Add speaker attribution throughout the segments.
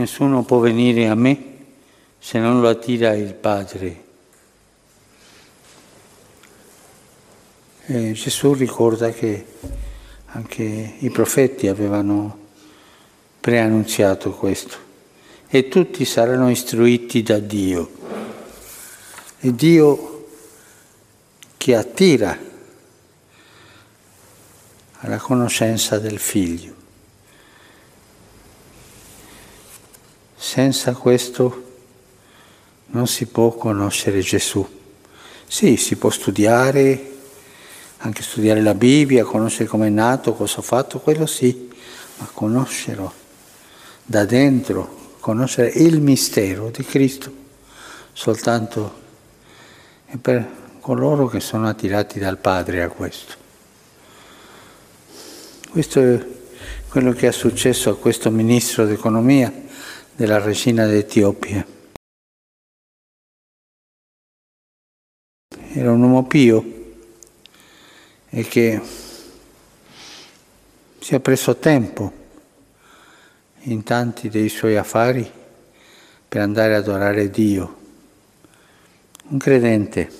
Speaker 1: Nessuno può venire a me se non lo attira il Padre. E Gesù ricorda che anche i profeti avevano preannunziato questo. E tutti saranno istruiti da Dio. E Dio che attira alla conoscenza del Figlio. Senza questo non si può conoscere Gesù. Sì, si può studiare, anche studiare la Bibbia, conoscere come è nato, cosa ha fatto, quello sì, ma conoscerlo da dentro, conoscere il mistero di Cristo, soltanto è per coloro che sono attirati dal Padre a questo. Questo è quello che è successo a questo ministro d'economia della regina d'Etiopia. Era un uomo pio e che si è preso tempo in tanti dei suoi affari per andare ad adorare Dio. Un credente.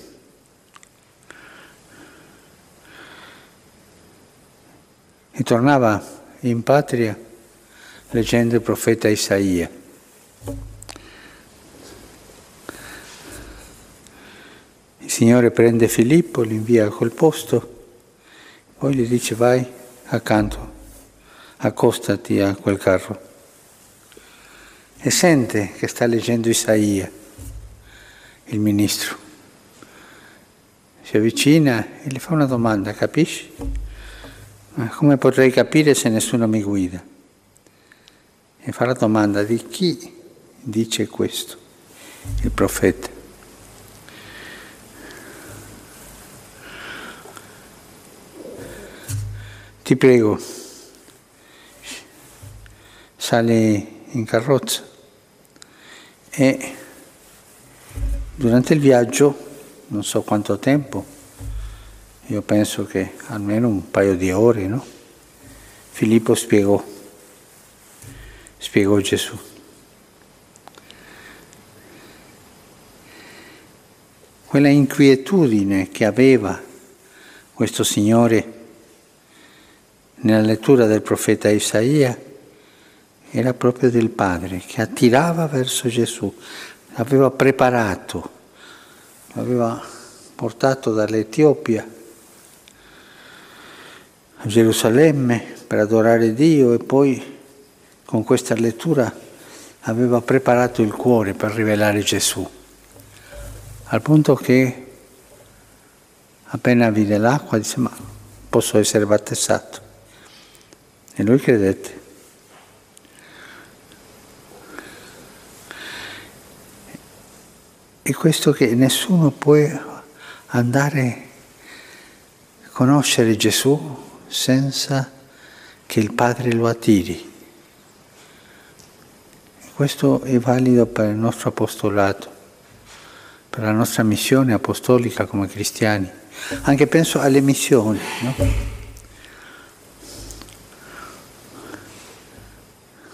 Speaker 1: E tornava in patria leggendo il profeta Isaia. Il Signore prende Filippo, li invia a quel posto poi gli dice vai accanto, accostati a quel carro. E sente che sta leggendo Isaia, il ministro. Si avvicina e gli fa una domanda, capisci? Ma come potrei capire se nessuno mi guida? E fa la domanda di chi dice questo, il profeta. Ti prego, sali in carrozza e durante il viaggio, non so quanto tempo, io penso che almeno un paio di ore, no? Filippo spiegò, spiegò Gesù. Quella inquietudine che aveva questo Signore nella lettura del profeta Isaia era proprio del Padre che attirava verso Gesù, l'aveva preparato, l'aveva portato dall'Etiopia a Gerusalemme per adorare Dio e poi con questa lettura aveva preparato il cuore per rivelare Gesù, al punto che appena vide l'acqua disse ma posso essere battezzato. E lui credette. E questo che nessuno può andare a conoscere Gesù senza che il Padre lo attiri. Questo è valido per il nostro apostolato, per la nostra missione apostolica come cristiani. Anche penso alle missioni, no?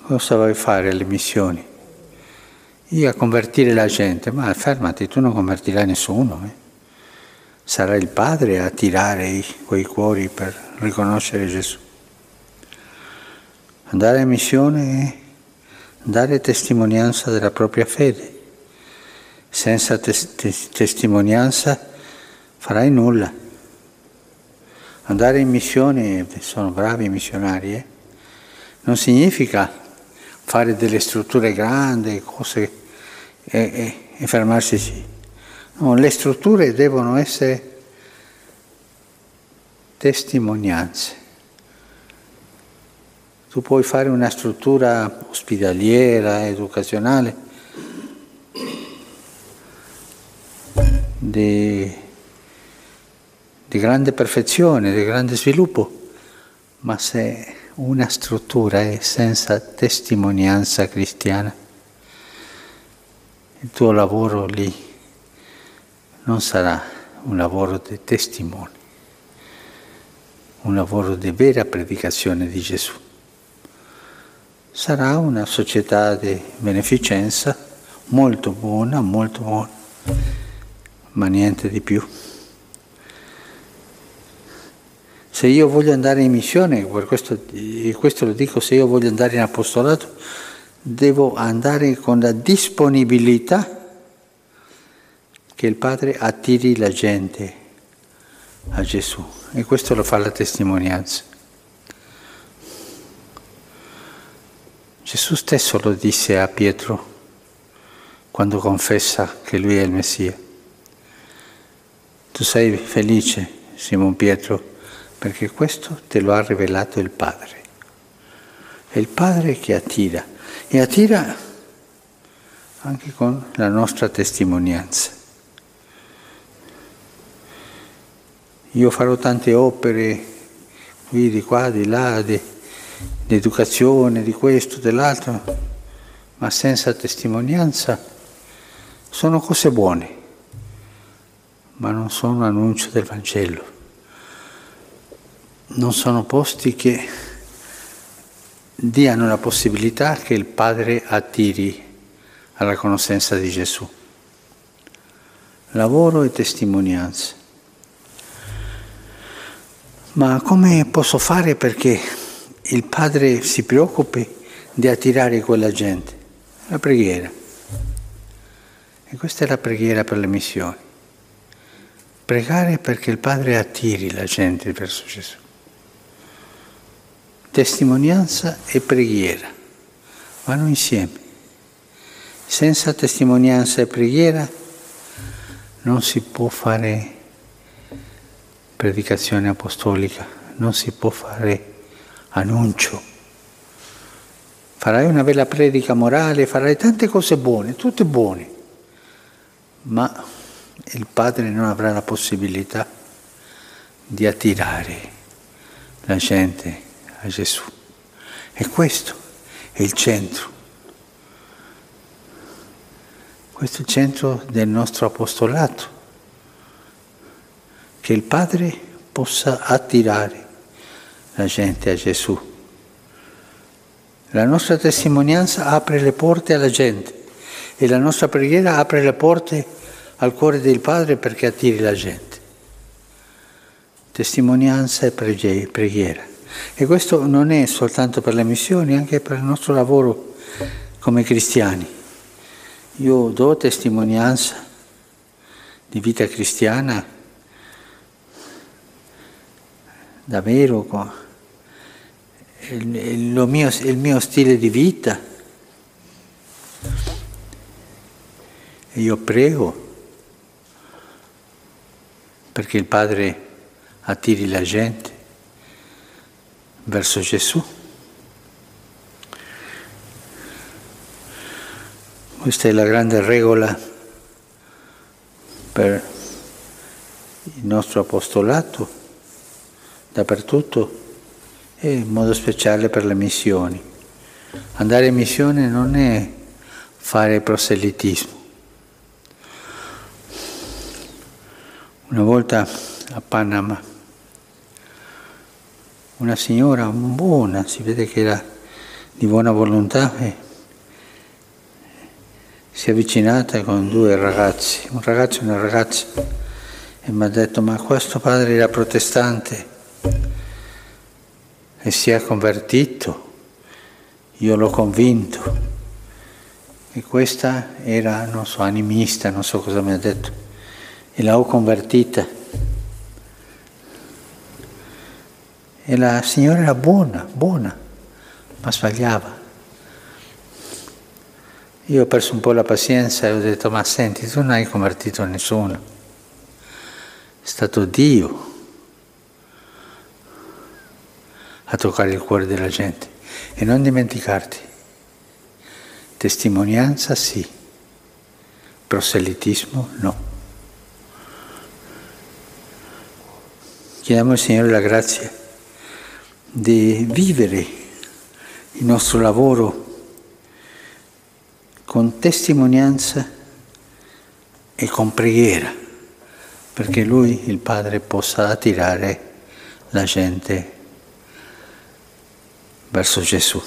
Speaker 1: Cosa vuoi fare alle missioni? Io a convertire la gente, ma fermati, tu non convertirai nessuno. Eh? Sarà il Padre a tirare quei cuori per riconoscere Gesù. Andare a missione è dare testimonianza della propria fede. Senza tes- tes- testimonianza farai nulla. Andare in missione, sono bravi i missionari, eh? non significa fare delle strutture grandi, cose e, e, e fermarsi. No, le strutture devono essere testimonianze. Tu puoi fare una struttura ospedaliera, educazionale, di, di grande perfezione, di grande sviluppo, ma se una struttura è senza testimonianza cristiana. Il tuo lavoro lì non sarà un lavoro di testimoni, un lavoro di vera predicazione di Gesù. sarà una società di beneficenza molto buona, molto buona, ma niente di più. Se io voglio andare in missione, questo, questo lo dico, se io voglio andare in apostolato, devo andare con la disponibilità che il Padre attiri la gente a Gesù. E questo lo fa la testimonianza. Gesù stesso lo disse a Pietro quando confessa che lui è il Messia. Tu sei felice, Simon Pietro, perché questo te lo ha rivelato il Padre. È il Padre che attira e attira anche con la nostra testimonianza. Io farò tante opere qui, di qua, di là, di, di educazione, di questo, dell'altro, ma senza testimonianza sono cose buone, ma non sono annuncio del Vangelo. Non sono posti che diano la possibilità che il Padre attiri alla conoscenza di Gesù. Lavoro e testimonianza. Ma come posso fare perché il Padre si preoccupi di attirare quella gente? La preghiera. E questa è la preghiera per le missioni. Pregare perché il Padre attiri la gente verso Gesù. Testimonianza e preghiera vanno insieme. Senza testimonianza e preghiera non si può fare predicazione apostolica, non si può fare annuncio. Farai una bella predica morale, farai tante cose buone, tutte buone, ma il Padre non avrà la possibilità di attirare la gente a Gesù. E questo è il centro. Questo è il centro del nostro apostolato che il Padre possa attirare la gente a Gesù. La nostra testimonianza apre le porte alla gente e la nostra preghiera apre le porte al cuore del Padre perché attiri la gente. Testimonianza e preghiera. E questo non è soltanto per le missioni, anche per il nostro lavoro come cristiani. Io do testimonianza di vita cristiana davvero il, il, mio, il mio stile di vita. E io prego perché il Padre attiri la gente verso Gesù. Questa è la grande regola per il nostro apostolato dappertutto e in modo speciale per le missioni. Andare in missione non è fare proselitismo. Una volta a Panama una signora buona, si vede che era di buona volontà, si è avvicinata con due ragazzi, un ragazzo e una ragazza, e mi ha detto ma questo padre era protestante e si è convertito, io l'ho convinto. E questa era, non so, animista, non so cosa mi ha detto, e l'ho convertita. E la signora era buona, buona, ma sbagliava. Io ho perso un po' la pazienza e ho detto, ma senti, tu non hai convertito nessuno, è stato Dio a toccare il cuore della gente. E non dimenticarti, testimonianza sì, proselitismo no. Chiediamo al Signore la grazia di vivere il nostro lavoro con testimonianza e con preghiera, perché Lui, il Padre, possa attirare la gente verso Gesù.